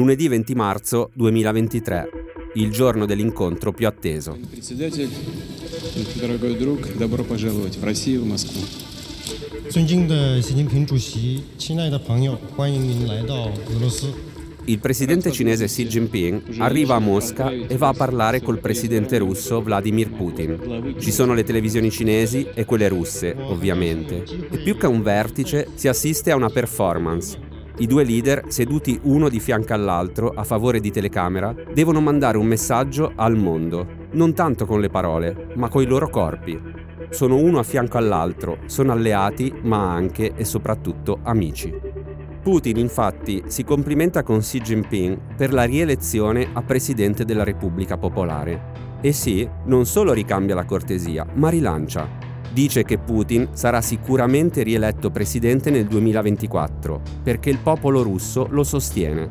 lunedì 20 marzo 2023, il giorno dell'incontro più atteso. Il presidente cinese Xi Jinping arriva a Mosca e va a parlare col presidente russo Vladimir Putin. Ci sono le televisioni cinesi e quelle russe, ovviamente. E più che a un vertice si assiste a una performance i due leader, seduti uno di fianco all'altro a favore di telecamera, devono mandare un messaggio al mondo, non tanto con le parole, ma coi loro corpi. Sono uno a fianco all'altro, sono alleati, ma anche e soprattutto amici. Putin infatti si complimenta con Xi Jinping per la rielezione a presidente della Repubblica Popolare. E sì, non solo ricambia la cortesia, ma rilancia. Dice che Putin sarà sicuramente rieletto presidente nel 2024, perché il popolo russo lo sostiene.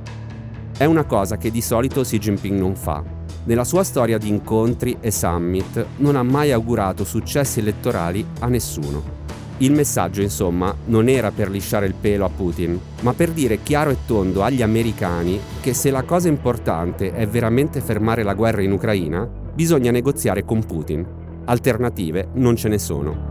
È una cosa che di solito Xi Jinping non fa. Nella sua storia di incontri e summit non ha mai augurato successi elettorali a nessuno. Il messaggio, insomma, non era per lisciare il pelo a Putin, ma per dire chiaro e tondo agli americani che se la cosa importante è veramente fermare la guerra in Ucraina, bisogna negoziare con Putin. Alternative non ce ne sono.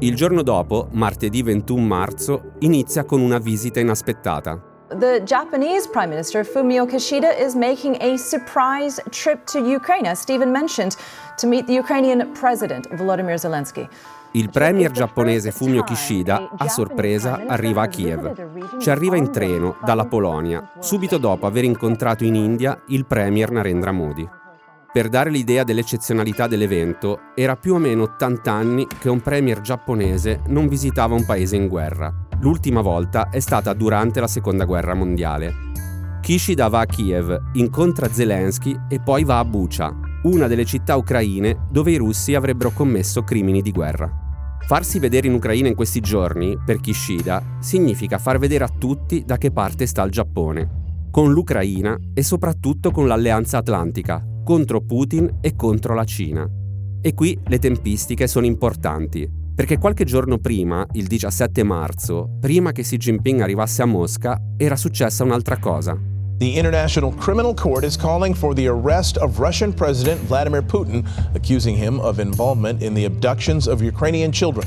Il giorno dopo, martedì 21 marzo, inizia con una visita inaspettata. The Japanese Prime Minister Fumio Kishida is making a surprise trip to Ukraine, as Stephen mentioned, to meet the Ukrainian President Volodymyr Zelensky. Il premier giapponese Fumio Kishida, a sorpresa, arriva a Kiev. Ci arriva in treno dalla Polonia, subito dopo aver incontrato in India il premier Narendra Modi. Per dare l'idea dell'eccezionalità dell'evento, era più o meno 80 anni che un premier giapponese non visitava un paese in guerra. L'ultima volta è stata durante la Seconda Guerra Mondiale. Kishida va a Kiev, incontra Zelensky e poi va a Bucha, una delle città ucraine dove i russi avrebbero commesso crimini di guerra. Farsi vedere in Ucraina in questi giorni, per Kishida, significa far vedere a tutti da che parte sta il Giappone, con l'Ucraina e soprattutto con l'Alleanza Atlantica, contro Putin e contro la Cina. E qui le tempistiche sono importanti, perché qualche giorno prima, il 17 marzo, prima che Xi Jinping arrivasse a Mosca, era successa un'altra cosa. The International Criminal Court is calling for the arrest of Russian President Vladimir Putin, accusing him of involvement in the abductions of Ukrainian children.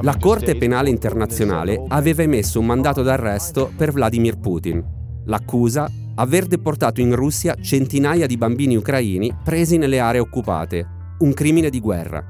La Corte Penale Internazionale aveva emesso un mandato d'arresto per Vladimir Putin. L'accusa? Aver deportato in Russia centinaia di bambini ucraini presi nelle aree occupate. Un crimine di guerra.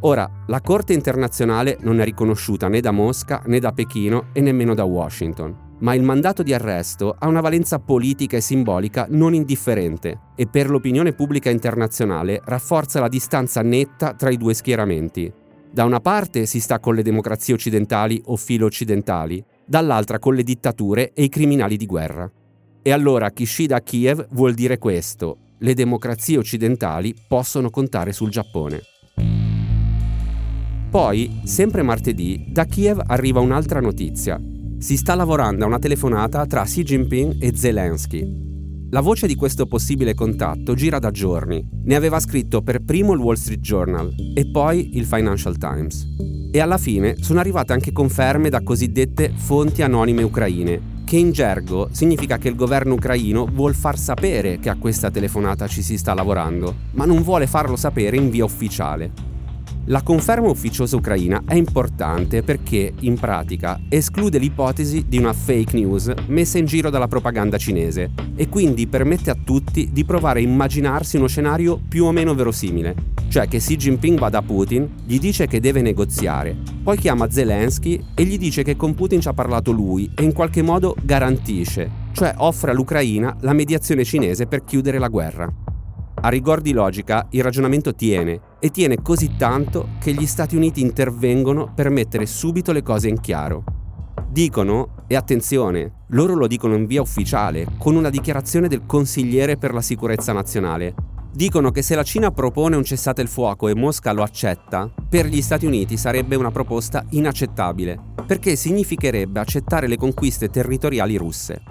Ora, la Corte internazionale non è riconosciuta né da Mosca né da Pechino e nemmeno da Washington. Ma il mandato di arresto ha una valenza politica e simbolica non indifferente e per l'opinione pubblica internazionale rafforza la distanza netta tra i due schieramenti. Da una parte si sta con le democrazie occidentali o filo occidentali, dall'altra con le dittature e i criminali di guerra. E allora Kishida a Kiev vuol dire questo: le democrazie occidentali possono contare sul Giappone. Poi, sempre martedì, da Kiev arriva un'altra notizia. Si sta lavorando a una telefonata tra Xi Jinping e Zelensky. La voce di questo possibile contatto gira da giorni. Ne aveva scritto per primo il Wall Street Journal e poi il Financial Times. E alla fine sono arrivate anche conferme da cosiddette fonti anonime ucraine, che in gergo significa che il governo ucraino vuol far sapere che a questa telefonata ci si sta lavorando, ma non vuole farlo sapere in via ufficiale. La conferma ufficiosa ucraina è importante perché, in pratica, esclude l'ipotesi di una fake news messa in giro dalla propaganda cinese e quindi permette a tutti di provare a immaginarsi uno scenario più o meno verosimile, cioè che Xi Jinping va da Putin, gli dice che deve negoziare, poi chiama Zelensky e gli dice che con Putin ci ha parlato lui e in qualche modo garantisce, cioè offre all'Ucraina la mediazione cinese per chiudere la guerra. A rigor di logica il ragionamento tiene e tiene così tanto che gli Stati Uniti intervengono per mettere subito le cose in chiaro. Dicono, e attenzione, loro lo dicono in via ufficiale, con una dichiarazione del consigliere per la sicurezza nazionale. Dicono che se la Cina propone un cessate il fuoco e Mosca lo accetta, per gli Stati Uniti sarebbe una proposta inaccettabile, perché significherebbe accettare le conquiste territoriali russe.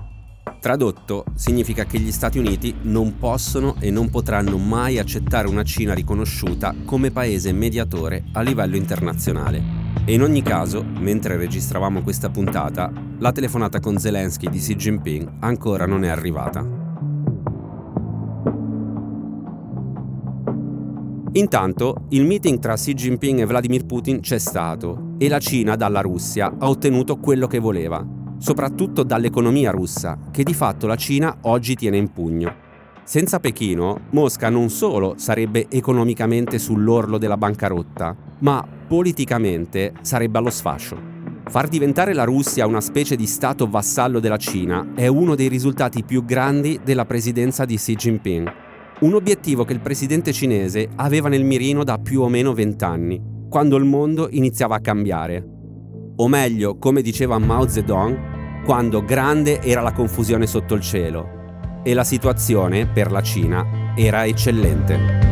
Tradotto, significa che gli Stati Uniti non possono e non potranno mai accettare una Cina riconosciuta come paese mediatore a livello internazionale. E in ogni caso, mentre registravamo questa puntata, la telefonata con Zelensky di Xi Jinping ancora non è arrivata. Intanto, il meeting tra Xi Jinping e Vladimir Putin c'è stato e la Cina dalla Russia ha ottenuto quello che voleva, soprattutto dall'economia russa, che di fatto la Cina oggi tiene in pugno. Senza Pechino, Mosca non solo sarebbe economicamente sull'orlo della bancarotta, ma politicamente sarebbe allo sfascio. Far diventare la Russia una specie di stato vassallo della Cina è uno dei risultati più grandi della presidenza di Xi Jinping un obiettivo che il presidente cinese aveva nel mirino da più o meno vent'anni, quando il mondo iniziava a cambiare. O meglio, come diceva Mao Zedong, quando grande era la confusione sotto il cielo e la situazione per la Cina era eccellente.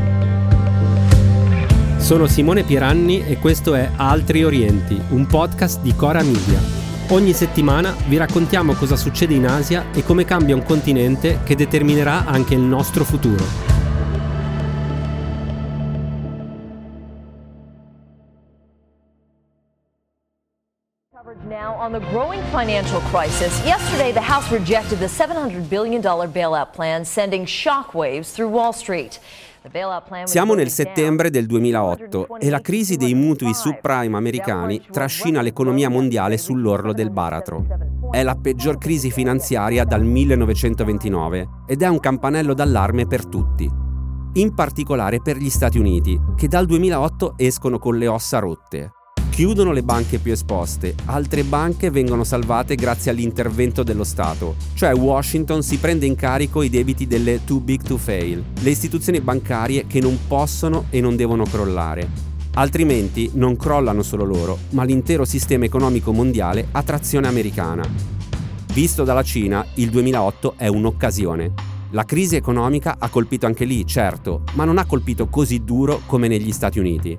Sono Simone Pieranni e questo è Altri Orienti, un podcast di Cora Media. Ogni settimana vi raccontiamo cosa succede in Asia e come cambia un continente che determinerà anche il nostro futuro. Now on the growing financial crisis, yesterday the House rejected the $700 billion bailout plan, sending shockwaves through Wall Street. Siamo nel settembre del 2008 e la crisi dei mutui subprime americani trascina l'economia mondiale sull'orlo del baratro. È la peggior crisi finanziaria dal 1929 ed è un campanello d'allarme per tutti, in particolare per gli Stati Uniti, che dal 2008 escono con le ossa rotte. Chiudono le banche più esposte, altre banche vengono salvate grazie all'intervento dello Stato, cioè Washington si prende in carico i debiti delle too big to fail, le istituzioni bancarie che non possono e non devono crollare. Altrimenti non crollano solo loro, ma l'intero sistema economico mondiale a trazione americana. Visto dalla Cina, il 2008 è un'occasione. La crisi economica ha colpito anche lì, certo, ma non ha colpito così duro come negli Stati Uniti.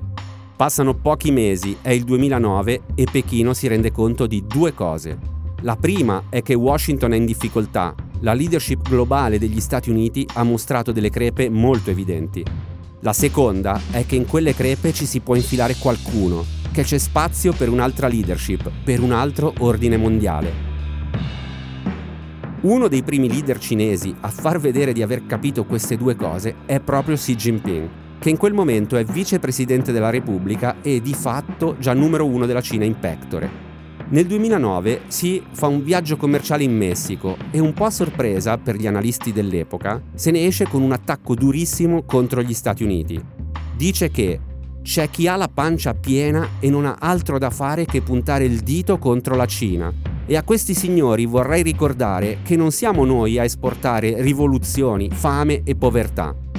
Passano pochi mesi, è il 2009 e Pechino si rende conto di due cose. La prima è che Washington è in difficoltà. La leadership globale degli Stati Uniti ha mostrato delle crepe molto evidenti. La seconda è che in quelle crepe ci si può infilare qualcuno, che c'è spazio per un'altra leadership, per un altro ordine mondiale. Uno dei primi leader cinesi a far vedere di aver capito queste due cose è proprio Xi Jinping, che in quel momento è vicepresidente della Repubblica e di fatto già numero uno della Cina in pectore. Nel 2009 si fa un viaggio commerciale in Messico e un po' a sorpresa per gli analisti dell'epoca se ne esce con un attacco durissimo contro gli Stati Uniti. Dice che c'è chi ha la pancia piena e non ha altro da fare che puntare il dito contro la Cina. E a questi signori vorrei ricordare che non siamo noi a esportare rivoluzioni, fame e povertà.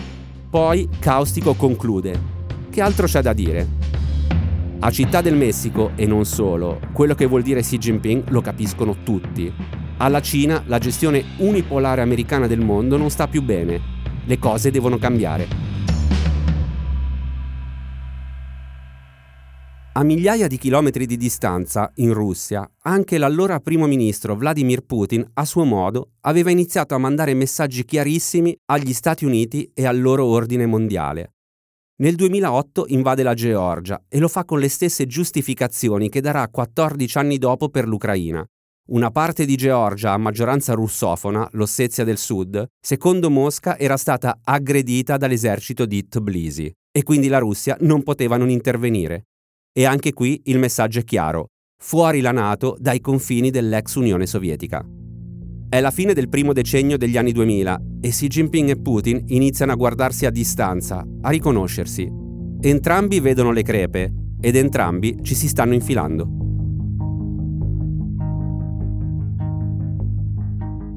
Poi Caustico conclude. Che altro c'è da dire? A Città del Messico, e non solo, quello che vuol dire Xi Jinping lo capiscono tutti. Alla Cina la gestione unipolare americana del mondo non sta più bene. Le cose devono cambiare. A migliaia di chilometri di distanza, in Russia, anche l'allora primo ministro Vladimir Putin, a suo modo, aveva iniziato a mandare messaggi chiarissimi agli Stati Uniti e al loro ordine mondiale. Nel 2008 invade la Georgia e lo fa con le stesse giustificazioni che darà 14 anni dopo per l'Ucraina. Una parte di Georgia a maggioranza russofona, l'Ossetia del Sud, secondo Mosca era stata aggredita dall'esercito di Tbilisi e quindi la Russia non poteva non intervenire. E anche qui il messaggio è chiaro. Fuori la Nato dai confini dell'ex Unione Sovietica. È la fine del primo decennio degli anni 2000 e Xi Jinping e Putin iniziano a guardarsi a distanza, a riconoscersi. Entrambi vedono le crepe ed entrambi ci si stanno infilando.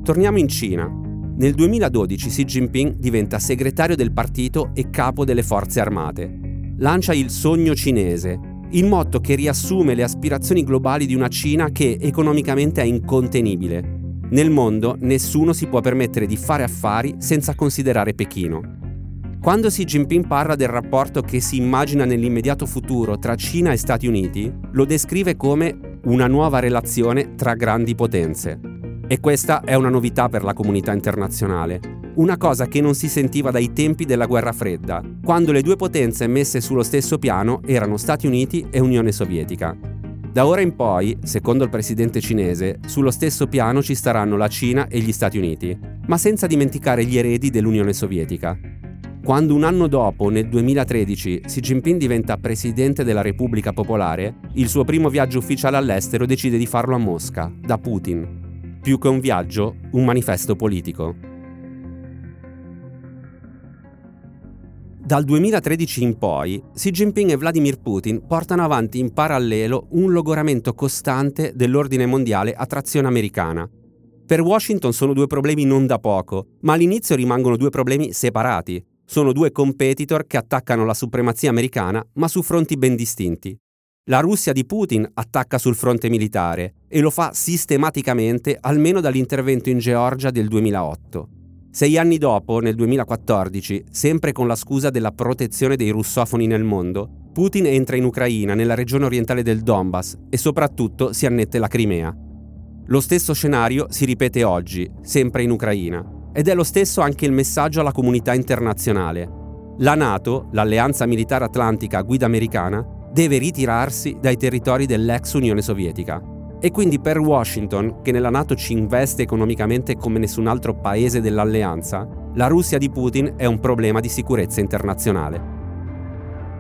Torniamo in Cina. Nel 2012 Xi Jinping diventa segretario del partito e capo delle forze armate. Lancia il sogno cinese, il motto che riassume le aspirazioni globali di una Cina che economicamente è incontenibile. Nel mondo nessuno si può permettere di fare affari senza considerare Pechino. Quando Xi Jinping parla del rapporto che si immagina nell'immediato futuro tra Cina e Stati Uniti, lo descrive come una nuova relazione tra grandi potenze. E questa è una novità per la comunità internazionale. Una cosa che non si sentiva dai tempi della guerra fredda, quando le due potenze messe sullo stesso piano erano Stati Uniti e Unione Sovietica. Da ora in poi, secondo il presidente cinese, sullo stesso piano ci staranno la Cina e gli Stati Uniti, ma senza dimenticare gli eredi dell'Unione Sovietica. Quando un anno dopo, nel 2013, Xi Jinping diventa presidente della Repubblica Popolare, il suo primo viaggio ufficiale all'estero decide di farlo a Mosca, da Putin. Più che un viaggio, un manifesto politico. Dal 2013 in poi, Xi Jinping e Vladimir Putin portano avanti in parallelo un logoramento costante dell'ordine mondiale a trazione americana. Per Washington sono due problemi non da poco, ma all'inizio rimangono due problemi separati. Sono due competitor che attaccano la supremazia americana, ma su fronti ben distinti. La Russia di Putin attacca sul fronte militare e lo fa sistematicamente almeno dall'intervento in Georgia del 2008. Sei anni dopo, nel 2014, sempre con la scusa della protezione dei russofoni nel mondo, Putin entra in Ucraina, nella regione orientale del Donbass, e soprattutto si annette la Crimea. Lo stesso scenario si ripete oggi, sempre in Ucraina. Ed è lo stesso anche il messaggio alla comunità internazionale. La Nato, l'alleanza militare atlantica a guida americana, deve ritirarsi dai territori dell'ex Unione Sovietica. E quindi per Washington, che nella Nato ci investe economicamente come nessun altro paese dell'alleanza, la Russia di Putin è un problema di sicurezza internazionale.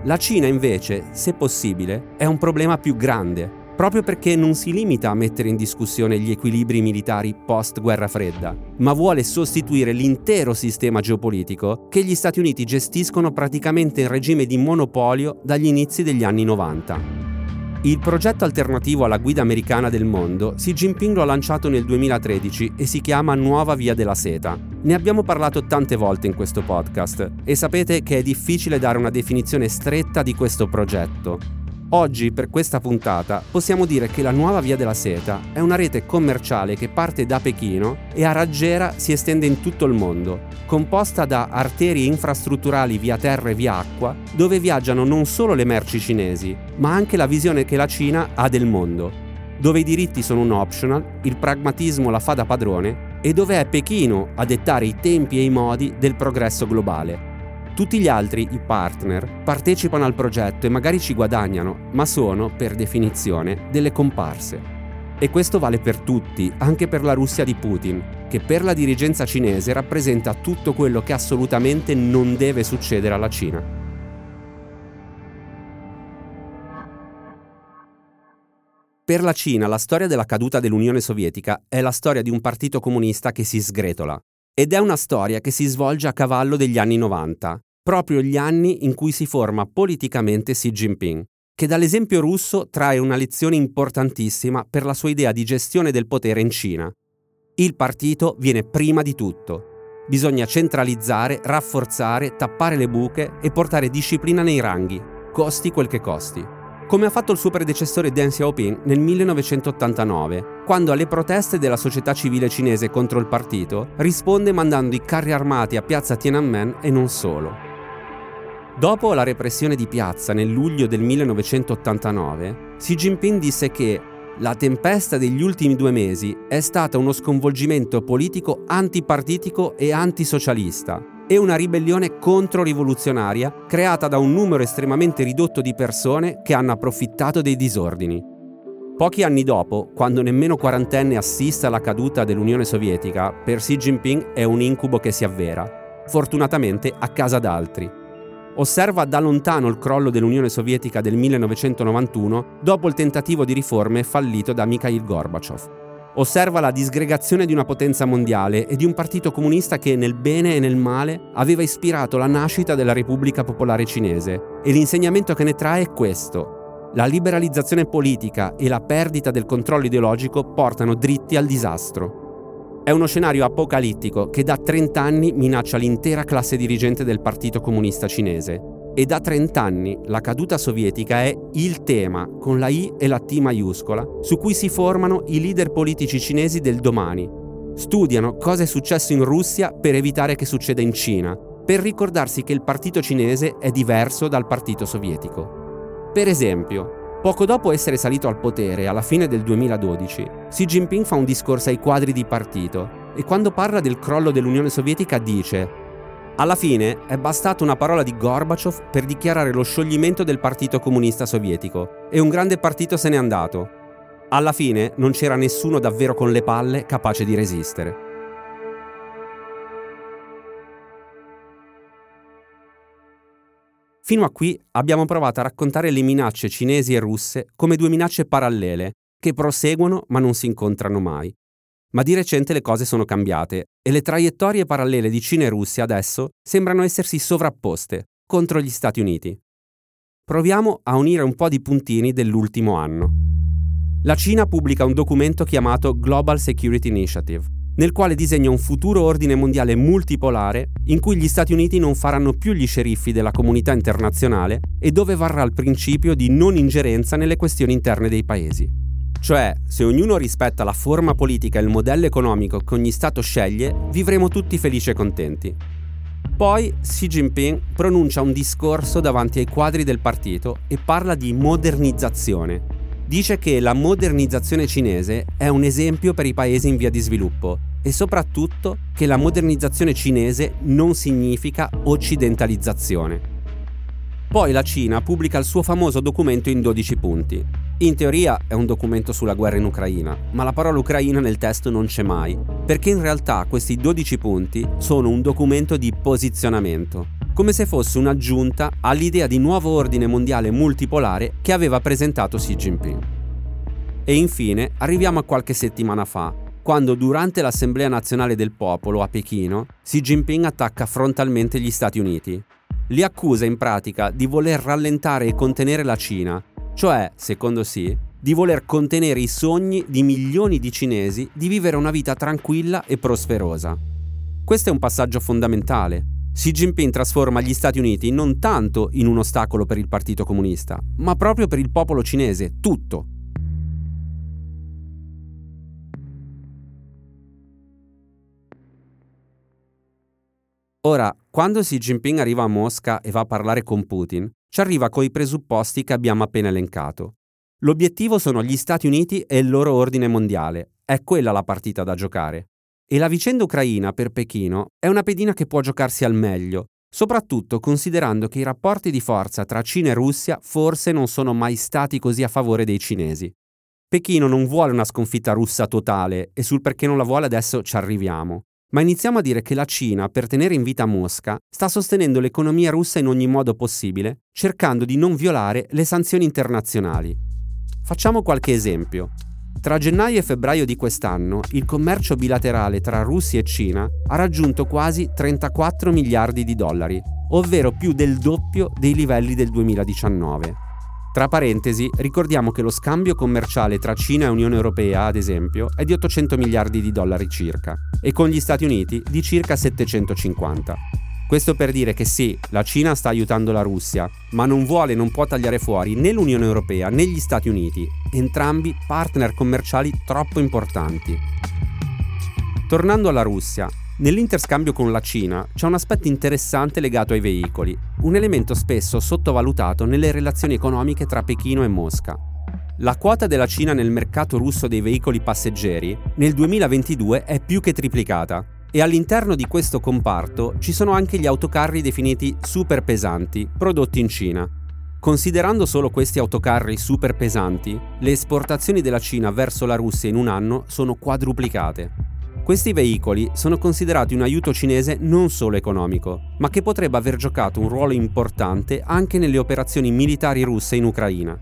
La Cina invece, se possibile, è un problema più grande, proprio perché non si limita a mettere in discussione gli equilibri militari post-guerra fredda, ma vuole sostituire l'intero sistema geopolitico che gli Stati Uniti gestiscono praticamente in regime di monopolio dagli inizi degli anni 90. Il progetto alternativo alla guida americana del mondo, Xi Jinping lo ha lanciato nel 2013 e si chiama Nuova Via della Seta. Ne abbiamo parlato tante volte in questo podcast e sapete che è difficile dare una definizione stretta di questo progetto, Oggi, per questa puntata, possiamo dire che la nuova Via della Seta è una rete commerciale che parte da Pechino e a raggiera si estende in tutto il mondo, composta da arterie infrastrutturali via terra e via acqua, dove viaggiano non solo le merci cinesi, ma anche la visione che la Cina ha del mondo, dove i diritti sono un optional, il pragmatismo la fa da padrone e dove è Pechino a dettare i tempi e i modi del progresso globale. Tutti gli altri, i partner, partecipano al progetto e magari ci guadagnano, ma sono, per definizione, delle comparse. E questo vale per tutti, anche per la Russia di Putin, che per la dirigenza cinese rappresenta tutto quello che assolutamente non deve succedere alla Cina. Per la Cina la storia della caduta dell'Unione Sovietica è la storia di un partito comunista che si sgretola, ed è una storia che si svolge a cavallo degli anni 90, proprio gli anni in cui si forma politicamente Xi Jinping, che dall'esempio russo trae una lezione importantissima per la sua idea di gestione del potere in Cina. Il partito viene prima di tutto. Bisogna centralizzare, rafforzare, tappare le buche e portare disciplina nei ranghi, costi quel che costi come ha fatto il suo predecessore Deng Xiaoping nel 1989, quando alle proteste della società civile cinese contro il partito risponde mandando i carri armati a piazza Tiananmen e non solo. Dopo la repressione di piazza nel luglio del 1989, Xi Jinping disse che la tempesta degli ultimi due mesi è stata uno sconvolgimento politico antipartitico e antisocialista e una ribellione controrivoluzionaria creata da un numero estremamente ridotto di persone che hanno approfittato dei disordini. Pochi anni dopo, quando nemmeno quarantenne assiste alla caduta dell'Unione Sovietica, per Xi Jinping è un incubo che si avvera, fortunatamente a casa d'altri. Osserva da lontano il crollo dell'Unione Sovietica del 1991 dopo il tentativo di riforme fallito da Mikhail Gorbachev osserva la disgregazione di una potenza mondiale e di un partito comunista che nel bene e nel male aveva ispirato la nascita della Repubblica Popolare Cinese e l'insegnamento che ne trae è questo. La liberalizzazione politica e la perdita del controllo ideologico portano dritti al disastro. È uno scenario apocalittico che da 30 anni minaccia l'intera classe dirigente del Partito Comunista Cinese e da 30 anni la caduta sovietica è il tema, con la I e la T maiuscola, su cui si formano i leader politici cinesi del domani. Studiano cosa è successo in Russia per evitare che succeda in Cina, per ricordarsi che il partito cinese è diverso dal partito sovietico. Per esempio, poco dopo essere salito al potere alla fine del 2012, Xi Jinping fa un discorso ai quadri di partito e quando parla del crollo dell'Unione Sovietica dice alla fine è bastata una parola di Gorbaciov per dichiarare lo scioglimento del Partito Comunista Sovietico e un grande partito se n'è andato. Alla fine non c'era nessuno davvero con le palle capace di resistere. Fino a qui abbiamo provato a raccontare le minacce cinesi e russe come due minacce parallele, che proseguono ma non si incontrano mai. Ma di recente le cose sono cambiate e le traiettorie parallele di Cina e Russia adesso sembrano essersi sovrapposte contro gli Stati Uniti. Proviamo a unire un po' di puntini dell'ultimo anno. La Cina pubblica un documento chiamato Global Security Initiative, nel quale disegna un futuro ordine mondiale multipolare in cui gli Stati Uniti non faranno più gli sceriffi della comunità internazionale e dove varrà il principio di non ingerenza nelle questioni interne dei paesi. Cioè, se ognuno rispetta la forma politica e il modello economico che ogni Stato sceglie, vivremo tutti felici e contenti. Poi Xi Jinping pronuncia un discorso davanti ai quadri del partito e parla di modernizzazione. Dice che la modernizzazione cinese è un esempio per i paesi in via di sviluppo e soprattutto che la modernizzazione cinese non significa occidentalizzazione. Poi la Cina pubblica il suo famoso documento in 12 punti, in teoria è un documento sulla guerra in Ucraina, ma la parola Ucraina nel testo non c'è mai, perché in realtà questi 12 punti sono un documento di posizionamento, come se fosse un'aggiunta all'idea di nuovo ordine mondiale multipolare che aveva presentato Xi Jinping. E infine arriviamo a qualche settimana fa, quando durante l'Assemblea nazionale del popolo a Pechino Xi Jinping attacca frontalmente gli Stati Uniti. Li accusa in pratica di voler rallentare e contenere la Cina cioè, secondo Xi, di voler contenere i sogni di milioni di cinesi di vivere una vita tranquilla e prosperosa. Questo è un passaggio fondamentale. Xi Jinping trasforma gli Stati Uniti non tanto in un ostacolo per il Partito Comunista, ma proprio per il popolo cinese, tutto. Ora, quando Xi Jinping arriva a Mosca e va a parlare con Putin, ci arriva coi presupposti che abbiamo appena elencato. L'obiettivo sono gli Stati Uniti e il loro ordine mondiale. È quella la partita da giocare. E la vicenda ucraina per Pechino è una pedina che può giocarsi al meglio, soprattutto considerando che i rapporti di forza tra Cina e Russia forse non sono mai stati così a favore dei cinesi. Pechino non vuole una sconfitta russa totale e sul perché non la vuole adesso ci arriviamo ma iniziamo a dire che la Cina, per tenere in vita Mosca, sta sostenendo l'economia russa in ogni modo possibile, cercando di non violare le sanzioni internazionali. Facciamo qualche esempio. Tra gennaio e febbraio di quest'anno, il commercio bilaterale tra Russia e Cina ha raggiunto quasi 34 miliardi di dollari, ovvero più del doppio dei livelli del 2019. Tra parentesi, ricordiamo che lo scambio commerciale tra Cina e Unione Europea, ad esempio, è di 800 miliardi di dollari circa, e con gli Stati Uniti di circa 750. Questo per dire che sì, la Cina sta aiutando la Russia, ma non vuole e non può tagliare fuori né l'Unione Europea né gli Stati Uniti, entrambi partner commerciali troppo importanti. Tornando alla Russia, Nell'interscambio con la Cina c'è un aspetto interessante legato ai veicoli, un elemento spesso sottovalutato nelle relazioni economiche tra Pechino e Mosca. La quota della Cina nel mercato russo dei veicoli passeggeri nel 2022 è più che triplicata e all'interno di questo comparto ci sono anche gli autocarri definiti super pesanti, prodotti in Cina. Considerando solo questi autocarri super pesanti, le esportazioni della Cina verso la Russia in un anno sono quadruplicate. Questi veicoli sono considerati un aiuto cinese non solo economico, ma che potrebbe aver giocato un ruolo importante anche nelle operazioni militari russe in Ucraina.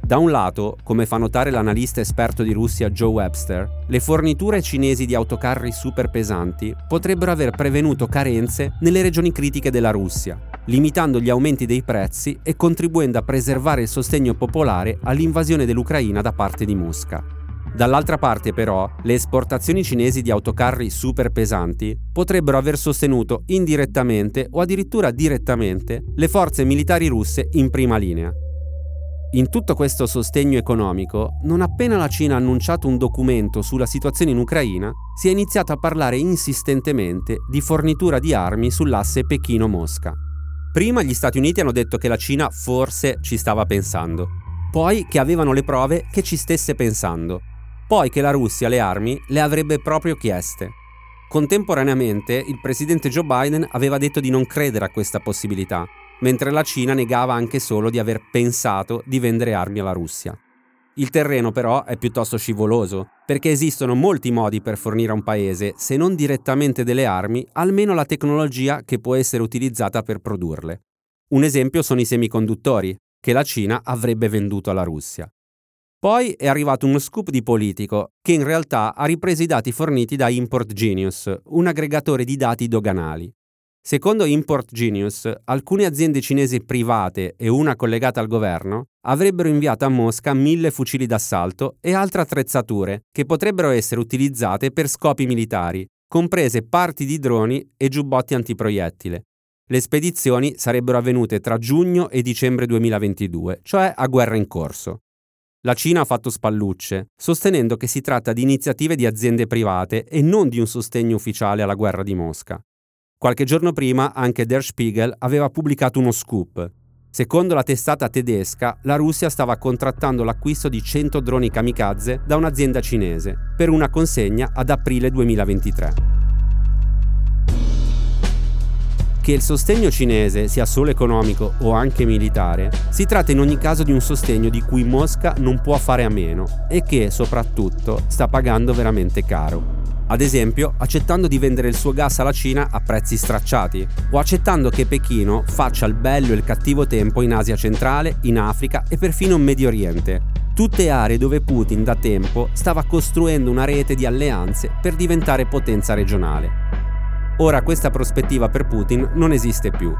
Da un lato, come fa notare l'analista esperto di Russia Joe Webster, le forniture cinesi di autocarri super pesanti potrebbero aver prevenuto carenze nelle regioni critiche della Russia, limitando gli aumenti dei prezzi e contribuendo a preservare il sostegno popolare all'invasione dell'Ucraina da parte di Mosca. Dall'altra parte però, le esportazioni cinesi di autocarri super pesanti potrebbero aver sostenuto indirettamente o addirittura direttamente le forze militari russe in prima linea. In tutto questo sostegno economico, non appena la Cina ha annunciato un documento sulla situazione in Ucraina, si è iniziato a parlare insistentemente di fornitura di armi sull'asse Pechino-Mosca. Prima gli Stati Uniti hanno detto che la Cina forse ci stava pensando, poi che avevano le prove che ci stesse pensando poi che la Russia le armi le avrebbe proprio chieste. Contemporaneamente, il presidente Joe Biden aveva detto di non credere a questa possibilità, mentre la Cina negava anche solo di aver pensato di vendere armi alla Russia. Il terreno però è piuttosto scivoloso, perché esistono molti modi per fornire a un paese, se non direttamente delle armi, almeno la tecnologia che può essere utilizzata per produrle. Un esempio sono i semiconduttori, che la Cina avrebbe venduto alla Russia. Poi è arrivato uno scoop di politico che in realtà ha ripreso i dati forniti da Import Genius, un aggregatore di dati doganali. Secondo Import Genius, alcune aziende cinesi private e una collegata al governo avrebbero inviato a Mosca mille fucili d'assalto e altre attrezzature che potrebbero essere utilizzate per scopi militari, comprese parti di droni e giubbotti antiproiettile. Le spedizioni sarebbero avvenute tra giugno e dicembre 2022, cioè a guerra in corso. La Cina ha fatto spallucce, sostenendo che si tratta di iniziative di aziende private e non di un sostegno ufficiale alla guerra di Mosca. Qualche giorno prima anche Der Spiegel aveva pubblicato uno scoop. Secondo la testata tedesca, la Russia stava contrattando l'acquisto di 100 droni kamikaze da un'azienda cinese per una consegna ad aprile 2023. Che il sostegno cinese sia solo economico o anche militare, si tratta in ogni caso di un sostegno di cui Mosca non può fare a meno e che, soprattutto, sta pagando veramente caro. Ad esempio, accettando di vendere il suo gas alla Cina a prezzi stracciati, o accettando che Pechino faccia il bello e il cattivo tempo in Asia centrale, in Africa e perfino in Medio Oriente, tutte aree dove Putin da tempo stava costruendo una rete di alleanze per diventare potenza regionale. Ora questa prospettiva per Putin non esiste più.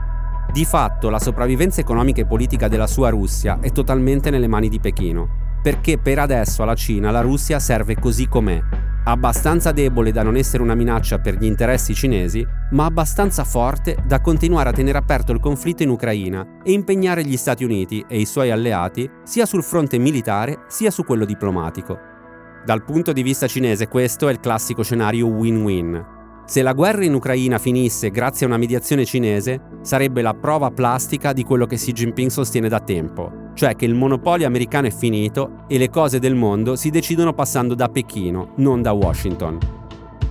Di fatto la sopravvivenza economica e politica della sua Russia è totalmente nelle mani di Pechino, perché per adesso alla Cina la Russia serve così com'è, abbastanza debole da non essere una minaccia per gli interessi cinesi, ma abbastanza forte da continuare a tenere aperto il conflitto in Ucraina e impegnare gli Stati Uniti e i suoi alleati sia sul fronte militare sia su quello diplomatico. Dal punto di vista cinese questo è il classico scenario win-win, se la guerra in Ucraina finisse grazie a una mediazione cinese, sarebbe la prova plastica di quello che Xi Jinping sostiene da tempo, cioè che il monopolio americano è finito e le cose del mondo si decidono passando da Pechino, non da Washington.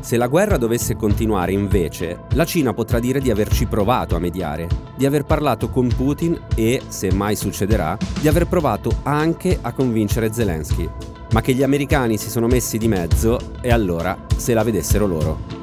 Se la guerra dovesse continuare invece, la Cina potrà dire di averci provato a mediare, di aver parlato con Putin e, se mai succederà, di aver provato anche a convincere Zelensky. Ma che gli americani si sono messi di mezzo e allora se la vedessero loro.